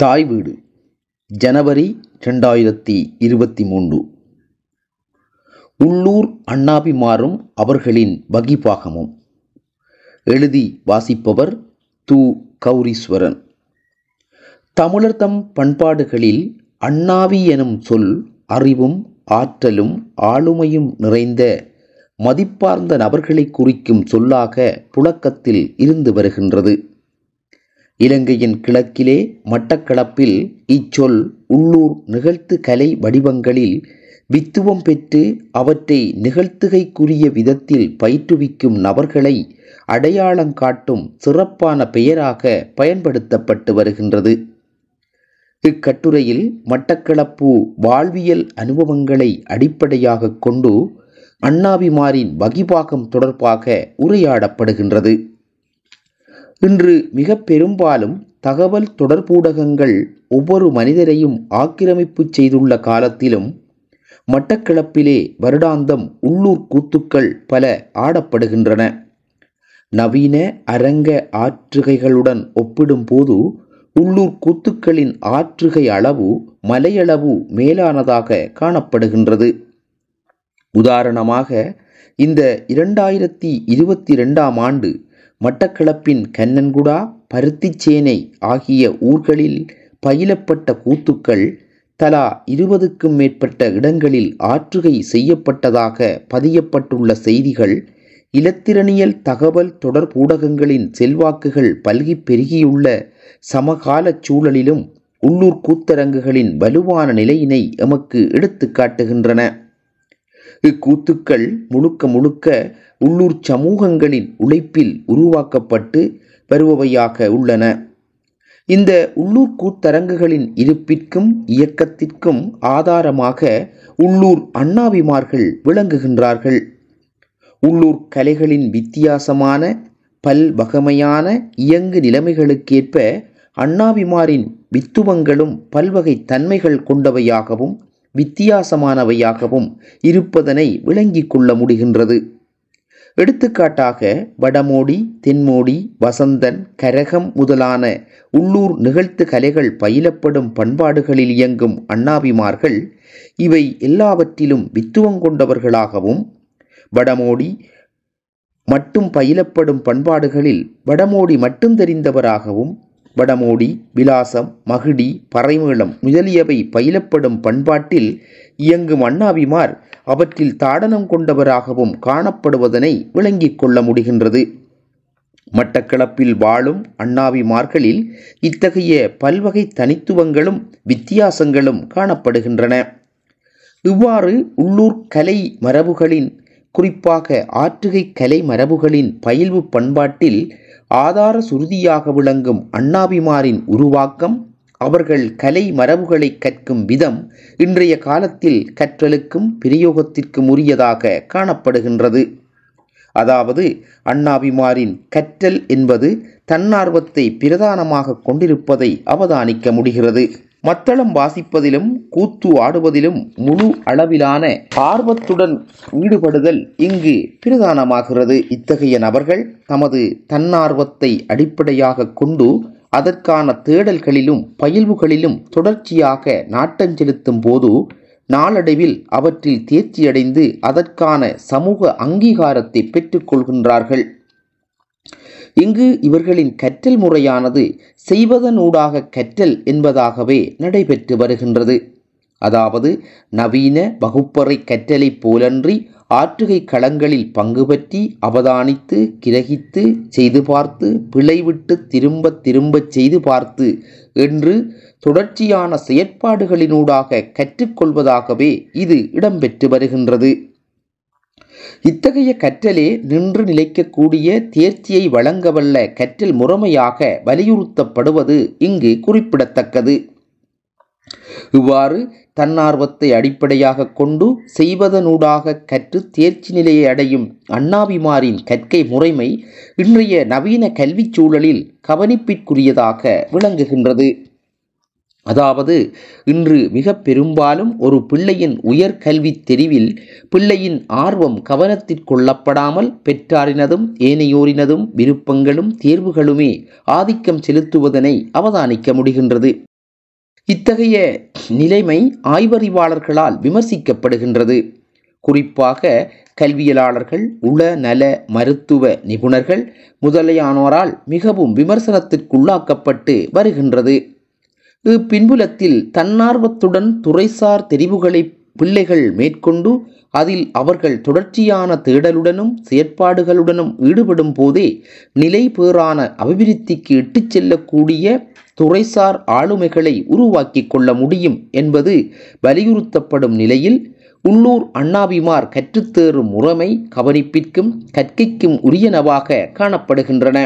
தாய் வீடு ஜனவரி ரெண்டாயிரத்தி இருபத்தி மூன்று உள்ளூர் அண்ணாபிமாரும் அவர்களின் வகிபாகமும் எழுதி வாசிப்பவர் து. கௌரீஸ்வரன். தமிழர் தம் பண்பாடுகளில் அண்ணாவி எனும் சொல் அறிவும் ஆற்றலும் ஆளுமையும் நிறைந்த மதிப்பார்ந்த நபர்களை குறிக்கும் சொல்லாக புழக்கத்தில் இருந்து வருகின்றது. இலங்கையின் கிழக்கிலே மட்டக்களப்பில் இச்சொல் உள்ளூர் நிகழ்த்து கலை வடிவங்களில் வித்துவம் பெற்று அவற்றை நிகழ்த்துகைக்குரிய விதத்தில் பயிற்றுவிக்கும் நபர்களை அடையாளம் காட்டும் சிறப்பான பெயராக பயன்படுத்தப்பட்டு வருகின்றது. இக்கட்டுரையில் மட்டக்களப்பு வாழ்வியல் அனுபவங்களை அடிப்படையாக கொண்டு அண்ணாவிமாரின் வகிபாகம் தொடர்பாக உரையாடப்படுகின்றது. இன்று மிக பெரும்பாலும் தகவல் தொடர்பூடகங்கள் ஒவ்வொரு மனிதரையும் ஆக்கிரமிப்பு செய்துள்ள காலத்திலும் மட்டக்களப்பிலே வருடாந்தம் உள்ளூர் கூத்துக்கள் பல ஆடப்படுகின்றன. நவீன அரங்க ஆற்றுகைகளுடன் ஒப்பிடும்போது உள்ளூர் கூத்துக்களின் ஆற்றுகை அளவு மலையளவு மேலானதாக காணப்படுகின்றது. உதாரணமாக இந்த இரண்டாயிரத்தி இருபத்தி ரெண்டாம் ஆண்டு மட்டக்களப்பின் கண்ணன்குடா பருத்திச்சேனை ஆகிய ஊர்களில் பயிலப்பட்ட கூத்துக்கள் தலா இருபதுக்கும் மேற்பட்ட இடங்களில் ஆற்றுகை செய்யப்பட்டதாக பதியப்பட்டுள்ள செய்திகள் இலத்திரனியல் தகவல் தொடர்பூடகங்களின் செல்வாக்குகள் பல்கி பெருகியுள்ள சமகால சூழலிலும் உள்ளூர் கூத்தரங்குகளின் வலுவான நிலையினை எமக்கு எடுத்து காட்டுகின்றன. இக்கூத்துக்கள் முழுக்க முழுக்க உள்ளூர் சமூகங்களின் உழைப்பில் உருவாக்கப்பட்டு வருபவையாக உள்ளன. இந்த உள்ளூர் கூத்தரங்குகளின் இருப்பிற்கும் இயக்கத்திற்கும் ஆதாரமாக உள்ளூர் அண்ணாவிமார்கள் விளங்குகின்றார்கள். உள்ளூர் கலைகளின் வித்தியாசமான பல்வகமையான இயங்கு நிலைமைகளுக்கேற்ப அண்ணாவிமாரின் வித்துவங்களும் பல்வகை தன்மைகள் கொண்டவையாகவும் வித்தியாசமானவையாகவும் இருப்பதனை விளங்கிக் கொள்ள முடிகின்றது. எடுத்துக்காட்டாக வடமோடி தென்மோடி வசந்தன் கரகம் முதலான உள்ளூர் நிகழ்த்து கலைகள் பயிலப்படும் பண்பாடுகளில் இயங்கும் அண்ணாவிமார்கள் இவை எல்லாவற்றிலும் வித்துவம் கொண்டவர்களாகவும் வடமோடி மட்டும் பயிலப்படும் பண்பாடுகளில் வடமோடி மட்டும் தெரிந்தவராகவும் வடமோடி விலாசம் மகிடி பறைமேளம் முதலியவை பயிலப்படும் பண்பாட்டில் இயங்கும் அண்ணாவிமார் அவற்றில் தாடனம் கொண்டவராகவும் காணப்படுவதனை விளங்கிக் கொள்ள முடிகின்றது. மட்டக்களப்பில் வாழும் அண்ணாவிமார்களில் இத்தகைய பல்வகை தனித்துவங்களும் வித்தியாசங்களும் காணப்படுகின்றன. இவ்வாறு உள்ளூர் கலை மரபுகளின் குறிப்பாக ஆற்றுகை கலை மரபுகளின் பயில்வு பண்பாட்டில் ஆதார சுருதியாக விளங்கும் அண்ணாபிமாரின் உருவாக்கம் அவர்கள் கலை மரபுகளை கற்கும் விதம் இன்றைய காலத்தில் கற்றலுக்கும் பிரயோகத்திற்கும் உரியதாக காணப்படுகின்றது. அதாவது அண்ணாபிமாரின் கற்றல் என்பது தன்னார்வத்தை பிரதானமாக கொண்டிருப்பதை அவதானிக்க முடிகிறது. மத்தளம் வாசிப்பதிலும் கூத்து ஆடுவதிலும் முழு அளவிலான ஆர்வத்துடன் ஈடுபடுதல் இங்கு பிரதானமாகிறது. இத்தகைய நபர்கள் தமது தன்னார்வத்தை அடிப்படையாக கொண்டு அதற்கான தேடல்களிலும் பயில்வுகளிலும் தொடர்ச்சியாக நாட்டம் செலுத்தும் போது நாளடைவில் அவற்றில் தேர்ச்சியடைந்து அதற்கான சமூக அங்கீகாரத்தை பெற்றுக்கொள்கின்றார்கள் இங்கு இவர்களின் கற்றல் முறையானது செய்வதனூடாக கற்றல் என்பதாகவே நடைபெற்று வருகின்றது. அதாவது நவீன வகுப்பறை கற்றலைப் போலன்றி ஆற்றுகை களங்களில் பங்கு பற்றி அவதானித்து கிரகித்து செய்து பார்த்து பிழைவிட்டு திரும்ப திரும்பச் செய்து பார்த்து என்று தொடர்ச்சியான செயற்பாடுகளினூடாக கற்றுக்கொள்வதாகவே இது இடம்பெற்று வருகின்றது. இத்தகைய கற்றலே நின்று நிலைக்கக்கூடிய தேர்ச்சியை வழங்கவல்ல கற்றல் முறைமையாக வலியுறுத்தப்படுவது இங்கு குறிப்பிடத்தக்கது. இவ்வாறு தன்னார்வத்தை அடிப்படையாக கொண்டு செய்வதனூடாக கற்று தேர்ச்சி நிலையை அடையும் அண்ணாவிமாரின் கற்கை முறைமை இன்றைய நவீன கல்விச் சூழலில் கவனிப்பிற்குரியதாக விளங்குகின்றது. அதாவது இன்று மிக பெரும்பாலும் ஒரு பிள்ளையின் உயர்கல்வி தெரிவில் பிள்ளையின் ஆர்வம் கவனத்திற்கொள்ளப்படாமல் பெற்றாரினதும் ஏனையோரினதும் விருப்பங்களும் தேர்வுகளுமே ஆதிக்கம் செலுத்துவதனை அவதானிக்க முடிகின்றது. இத்தகைய நிலைமை ஆய்வறிவாளர்களால் விமர்சிக்கப்படுகின்றது. குறிப்பாக கல்வியலாளர்கள் உள நல மருத்துவ நிபுணர்கள் முதலியானோரால் மிகவும் விமர்சனத்திற்குள்ளாக்கப்பட்டு வருகின்றது. இப்பின்புலத்தில் தன்னார்வத்துடன் துறைசார் தெரிவுகளை பிள்ளைகள் மேற்கொண்டு அதில் அவர்கள் தொடர்ச்சியான தேடலுடனும் செயற்பாடுகளுடனும் ஈடுபடும் போதே நிலை பேறான அபிவிருத்திக்கு இட்டுச் செல்லக்கூடிய துறைசார் ஆளுமைகளை உருவாக்கி கொள்ள முடியும் என்பது வலியுறுத்தப்படும் நிலையில் உள்ளூர் அண்ணாபிமார் கற்றுத்தேறும் முறைமை கவனிப்பிற்கும் கற்கைக்கும் உரியனவாக காணப்படுகின்றன.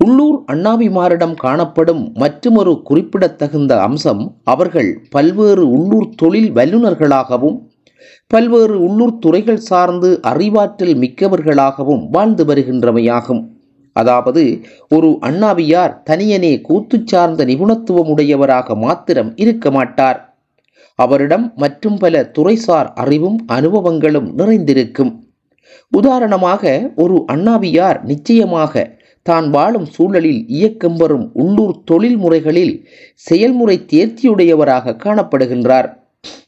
உள்ளூர் அண்ணாவிமாரிடம் காணப்படும் மற்றுமொரு குறிப்பிடத்தகுந்த அம்சம் அவர்கள் பல்வேறு உள்ளூர் தொழில் வல்லுநர்களாகவும் பல்வேறு உள்ளூர் துறைகள் சார்ந்து அறிவாற்றல் மிக்கவர்களாகவும் வாழ்ந்து வருகின்றமையாகும். அதாவது ஒரு அண்ணாவியார் தனியனே கூத்து சார்ந்த நிபுணத்துவம் உடையவராக மாத்திரம் இருக்க மாட்டார். அவரிடம் மற்றும் பல துறைசார் அறிவும் அனுபவங்களும் நிறைந்திருக்கும். உதாரணமாக ஒரு அண்ணாவியார் நிச்சயமாக தான் வாழும் சூழலில் இயக்கம் வரும் உள்ளூர் தொழில் முறைகளில் செயல்முறை தேர்ச்சியுடையவராக காணப்படுகின்றார்.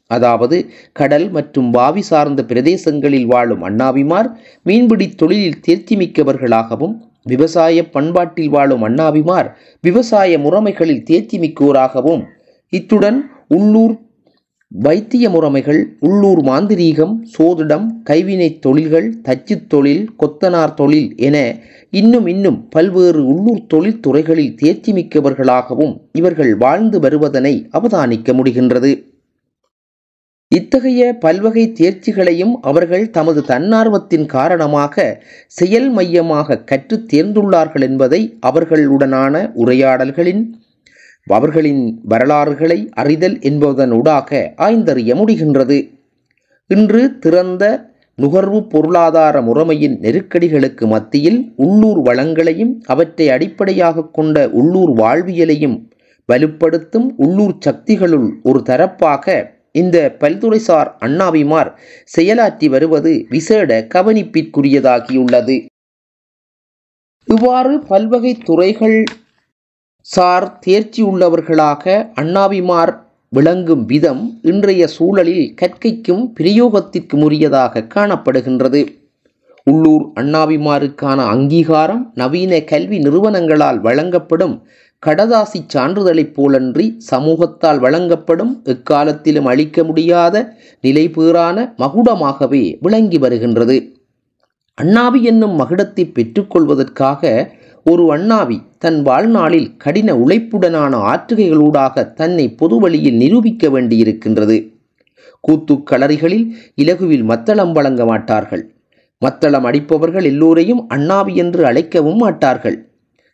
அதாவது கடல் மற்றும் வாவி சார்ந்த பிரதேசங்களில் வாழும் அண்ணாவிமார் மீன்பிடி தொழிலில் தேர்ச்சி மிக்கவர்களாகவும் விவசாய பண்பாட்டில் வாழும் அண்ணாவிமார் விவசாய முறைமைகளில் தேர்ச்சி மிக்கோராகவும் இத்துடன் உள்ளூர் வைத்திய முறைமைகள் உள்ளூர் மாந்திரீகம் சோதிடம் கைவினைத் தொழில்கள் தச்சுத் தொழில் கொத்தனார் தொழில் என இன்னும் இன்னும் பல்வேறு உள்ளூர் தொழில்துறைகளில் தேர்ச்சி மிக்கவர்களாகவும் இவர்கள் வாழ்ந்து வருவதனை அவதானிக்க முடிகின்றது. இத்தகைய பல்வகை தேர்ச்சிகளையும் அவர்கள் தமது தன்னார்வத்தின் காரணமாக செயல் மையமாக கற்றுத் தேர்ந்துள்ளார்கள் என்பதை அவர்களுடனான உரையாடல்களின் அவர்களின் வரலாறுகளை அறிதல் என்பதனூடாக ஆய்ந்தறிய முடிகின்றது. இன்று திறந்த நுகர்வு பொருளாதார முறைமையின் நெருக்கடிகளுக்கு மத்தியில் உள்ளூர் வளங்களையும் அவற்றை அடிப்படையாக கொண்ட உள்ளூர் வாழ்வியலையும் வலுப்படுத்தும் உள்ளூர் சக்திகளுள் ஒரு தரப்பாக இந்த பல்துறைசார் அண்ணாவிமார் செயலாற்றி வருவது விசேட கவனிப்பிற்குரியதாகியுள்ளது. இவ்வாறு பல்வகை துறைகள் சார் தேர்ச்சி உள்ளவர்களாக அண்ணாவிமார் விளங்கும் விதம் இன்றைய சூழலில் கற்கைக்கும் பிரயோகத்திற்கும் உரியதாக காணப்படுகின்றது. உள்ளூர் அண்ணாவிமாருக்கான அங்கீகாரம் நவீன கல்வி நிறுவனங்களால் வழங்கப்படும் கடதாசி சான்றிதழைப் போலன்றி சமூகத்தால் வழங்கப்படும் எக்காலத்திலும் அளிக்க முடியாத நிலைபேறான மகுடமாகவே விளங்கி வருகின்றது. அண்ணாவி என்னும் மகுடத்தை பெற்றுக்கொள்வதற்காக ஒரு அண்ணாவி தன் வாழ்நாளில் கடின உழைப்புடனான ஆற்றுகைகளூடாக தன்னை பொது வழியில் நிரூபிக்க வேண்டியிருக்கின்றது. கூத்துக் களரிகளில் இலகுவில் மத்தளம் வழங்க மாட்டார்கள். மத்தளம் அடிப்பவர்கள் எல்லோரையும் அண்ணாவி என்று அழைக்கவும் மாட்டார்கள்.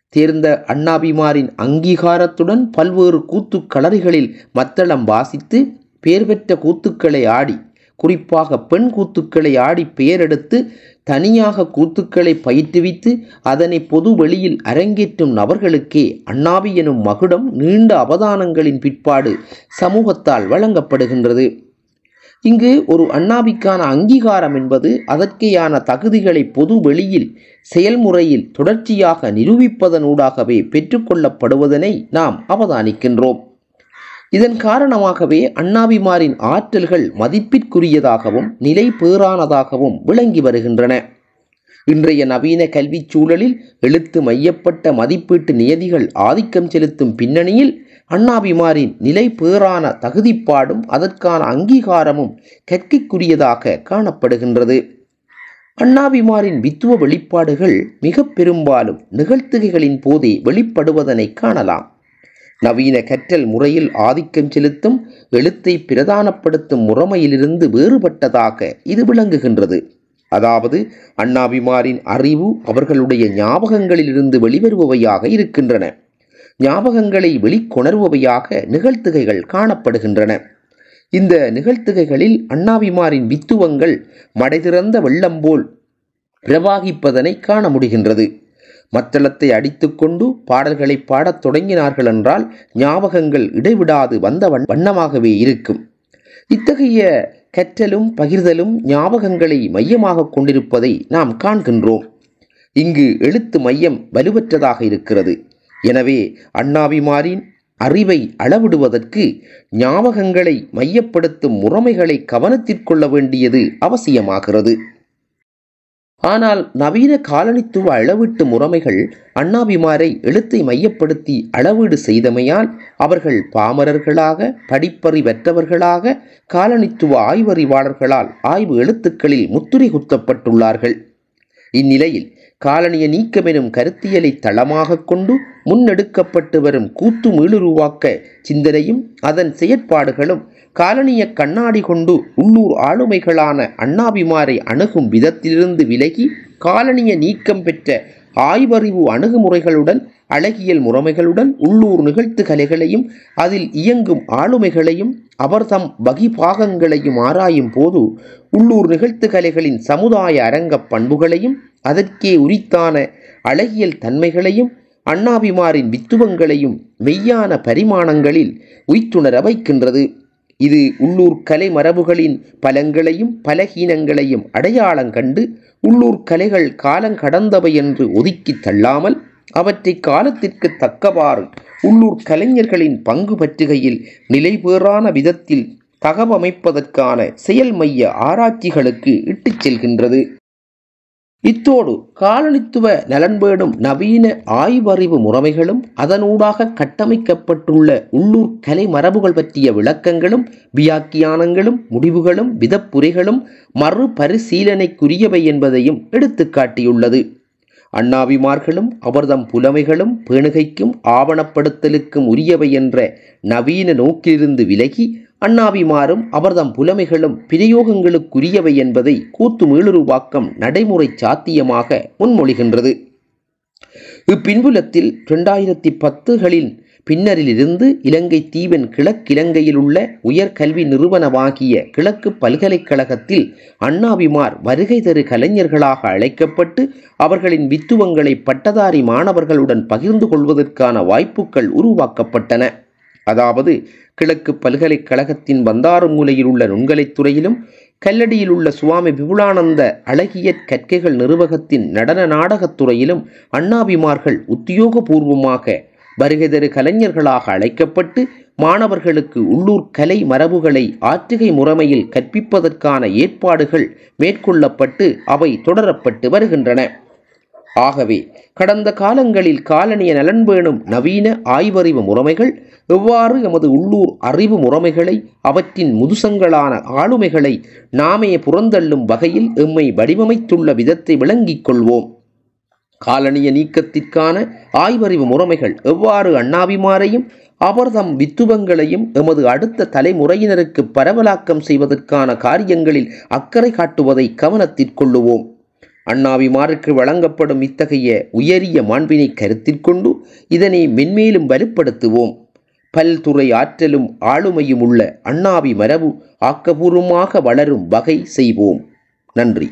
தேர்ந்த அண்ணாபிமாரின் அங்கீகாரத்துடன் பல்வேறு கூத்துக் களரிகளில் மத்தளம் வாசித்து பேர் பெற்ற கூத்துக்களை ஆடி குறிப்பாக பெண் கூத்துக்களை ஆடி பெயரெடுத்து தனியாக கூத்துக்களை பயிற்றுவித்து அதனை பொது வெளியில் அரங்கேற்றும் நபர்களுக்கே அண்ணாவி எனும் மகுடம் நீண்ட அவதானங்களின் பிற்பாடு சமூகத்தால் வழங்கப்படுகின்றது. இங்கு ஒரு அண்ணாவிக்கான அங்கீகாரம் என்பது அதற்கேயான தகுதிகளை பொது வெளியில் செயல்முறையில் தொடர்ச்சியாக நிரூபிப்பதனூடாகவே பெற்றுக்கொள்ளப்படுவதனை நாம் அவதானிக்கின்றோம். இதன் காரணமாகவே அண்ணாபிமாரின் ஆற்றல்கள் மதிப்பிற்குரியதாகவும் நிலை பேறானதாகவும் விளங்கி வருகின்றன. இன்றைய நவீன கல்விச் சூழலில் எழுத்து மையப்பட்ட மதிப்பீட்டு நியதிகள் ஆதிக்கம் செலுத்தும் பின்னணியில் அண்ணாபிமாரின் நிலை பேறான தகுதிப்பாடும் அதற்கான அங்கீகாரமும் கற்கைக்குரியதாக காணப்படுகின்றது. அண்ணாபிமாரின் வித்துவ வெளிப்பாடுகள் மிக பெரும்பாலும் நிகழ்த்துகைகளின் போதே வெளிப்படுவதனை காணலாம். நவீன கற்றல் முறையில் ஆதிக்கம் செலுத்தும் எழுத்தை பிரதானப்படுத்தும் முறைமையிலிருந்து வேறுபட்டதாக இது விளங்குகின்றது. அதாவது அண்ணாபிமாரின் அறிவு அவர்களுடைய ஞாபகங்களிலிருந்து வெளிவருபவையாக இருக்கின்றன. ஞாபகங்களை வெளிக்கொணர்பவையாக நிகழ்த்துகைகள் காணப்படுகின்றன. இந்த நிகழ்த்துகைகளில் அண்ணாபிமாரின் வித்துவங்கள் மடைதிறந்த வெள்ளம் போல் பிரவாகிப்பதனை காண முடிகின்றது. மத்தளத்தை அடித்துக்கொண்டு பாடல்களை பாடத் தொடங்கினார்கள் என்றால் ஞாபகங்கள் இடைவிடாது வந்த வண்ணமாகவே இருக்கும். இத்தகைய கற்றலும் பகிர்தலும் ஞாபகங்களை மையமாக கொண்டிருப்பதை நாம் காண்கின்றோம். இங்கு எழுத்து மையம் வலுவற்றதாக இருக்கிறது. எனவே அண்ணாபிமாரின் அறிவை அளவிடுவதற்கு ஞாபகங்களை மையப்படுத்தும் முறைமைகளை கவனத்திற்கொள்ள வேண்டியது அவசியமாகிறது. ஆனால் நவீன காலனித்துவ அளவீட்டு முறைமைகள் அண்ணாபிமாரை எழுத்தை மையப்படுத்தி அளவீடு செய்தமையால் அவர்கள் பாமரர்களாக படிப்பறிவற்றவர்களாக காலனித்துவ ஆய்வறிவாளர்களால் ஆய்வு எழுத்துக்களில் முத்துரை குத்தப்பட்டுள்ளார்கள். இந்நிலையில் காலனிய நீக்கமெனும் கருத்தியலை தளமாக கொண்டு முன்னெடுக்கப்பட்டு வரும் கூத்து மீளுருவாக்க சிந்தனையும் அதன் செயற்பாடுகளும் காலனிய கண்ணாடி கொண்டு உள்ளூர் ஆளுமைகளான அண்ணாபிமாரை அணுகும் விதத்திலிருந்து விலகி காலனிய நீக்கம் பெற்ற ஆய்வறிவு அணுகுமுறைகளுடன் அழகியல் முறைமைகளுடன் உள்ளூர் நிகழ்த்து கலைகளையும் அதில் இயங்கும் ஆளுமைகளையும் அவர் தம் வகி பாகங்களையும் ஆராயும் போது உள்ளூர் நிகழ்த்துகலைகளின் சமுதாய அரங்கப் பண்புகளையும் அதற்கே உரித்தான அழகியல் தன்மைகளையும் அண்ணாபிமாரின் வித்துவங்களையும் மெய்யான பரிமாணங்களில் உய்த்துணர வைக்கின்றது. இது உள்ளூர் கலை மரபுகளின் பலங்களையும் பலகீனங்களையும் அடையாளம் கண்டு உள்ளூர் கலைகள் காலங்கடந்தவை என்று ஒதுக்கி தள்ளாமல் அவற்றை காலத்திற்கு தக்கவாறு உள்ளூர் கலைஞர்களின் பங்கு பற்றுகையில் நிலைபேறான விதத்தில் தகவமைப்பதற்கான செயல் மைய ஆராய்ச்சிகளுக்கு இட்டுச் செல்கின்றது. இத்தோடு காலனித்துவ நலன்பேடும் நவீன ஆய்வறிவு முறைமைகளும் அதனூடாக கட்டமைக்கப்பட்டுள்ள உள்ளூர் கலை மரபுகள் பற்றிய விளக்கங்களும் வியாக்கியானங்களும் முடிவுகளும் விதப்புரைகளும் மறுபரிசீலனைக்குரியவை என்பதையும் எடுத்துக்காட்டியுள்ளது அண்ணாவிமார்களும் அவர்தம் புலமைகளும் பேணுகைக்கும் ஆவணப்படுத்தலுக்கும் உரியவை என்ற நவீன நோக்கிலிருந்து விலகி அண்ணாவிமாரும் அவர்தம் புலமைகளும் பிரயோகங்களுக்குரியவை என்பதை கூத்து மீளுருவாக்கம் நடைமுறை சாத்தியமாக முன்மொழிகின்றது. இப்பின்புலத்தில் இரண்டாயிரத்தி பத்துகளின் பின்னரிலிருந்து இலங்கை தீவின் கிழக்கிலங்கையில் உள்ள உயர்கல்வி நிறுவனமாகிய கிழக்கு பல்கலைக்கழகத்தில் அண்ணாவிமார் வருகை தரு கலைஞர்களாக அழைக்கப்பட்டு அவர்களின் வித்துவங்களை பட்டதாரி மாணவர்களுடன் பகிர்ந்து கொள்வதற்கான வாய்ப்புகள் உருவாக்கப்பட்டன. அதாவது கிழக்கு பல்கலைக்கழகத்தின் வந்தாறுமூலையில் உள்ள நுண்கலைத் துறையிலும் கல்லடியில் உள்ள சுவாமி விபுலானந்த அழகிய கற்கைகள் நிறுவகத்தின் நடன நாடகத் துறையிலும் அண்ணாபிமார்கள் உத்தியோகபூர்வமாக வருகை தரு கலைஞர்களாக அழைக்கப்பட்டு மாணவர்களுக்கு உள்ளூர் கலை மரபுகளை ஆற்றுகை முறைமையில் கற்பிப்பதற்கான ஏற்பாடுகள் மேற்கொள்ளப்பட்டு அவை தொடரப்பட்டு வருகின்றன. ஆகவே கடந்த காலங்களில் காலனிய நலன் பேணும் நவீன ஆய்வறிவு முறைமைகள் எவ்வாறு எமது உள்ளூர் அறிவு முறைமைகளை அவற்றின் முதுசங்களான ஆளுமைகளை நாமே புறந்தள்ளும் வகையில் எம்மை வடிவமைத்துள்ள விதத்தை விளங்கிக் கொள்வோம். காலனிய நீக்கத்திற்கான ஆய்வறிவு முறைமைகள் எவ்வாறு அண்ணாவிமாரையும் அவர்தம் வித்துவங்களையும் எமது அடுத்த தலைமுறையினருக்கு பரவலாக்கம் செய்வதற்கான காரியங்களில் அக்கறை காட்டுவதை கவனத்திற்கொள்ளுவோம் அண்ணாவிமாருக்கு வழங்கப்படும் இத்தகைய உயரிய மாண்பினை கருத்திற்கொண்டு இதனை மென்மேலும் வலுப்படுத்துவோம். பல்துறை ஆற்றலும் ஆளுமையும் உள்ள அண்ணாவி மரபு ஆக்கபூர்வமாக வளரும் வகை செய்வோம். நன்றி.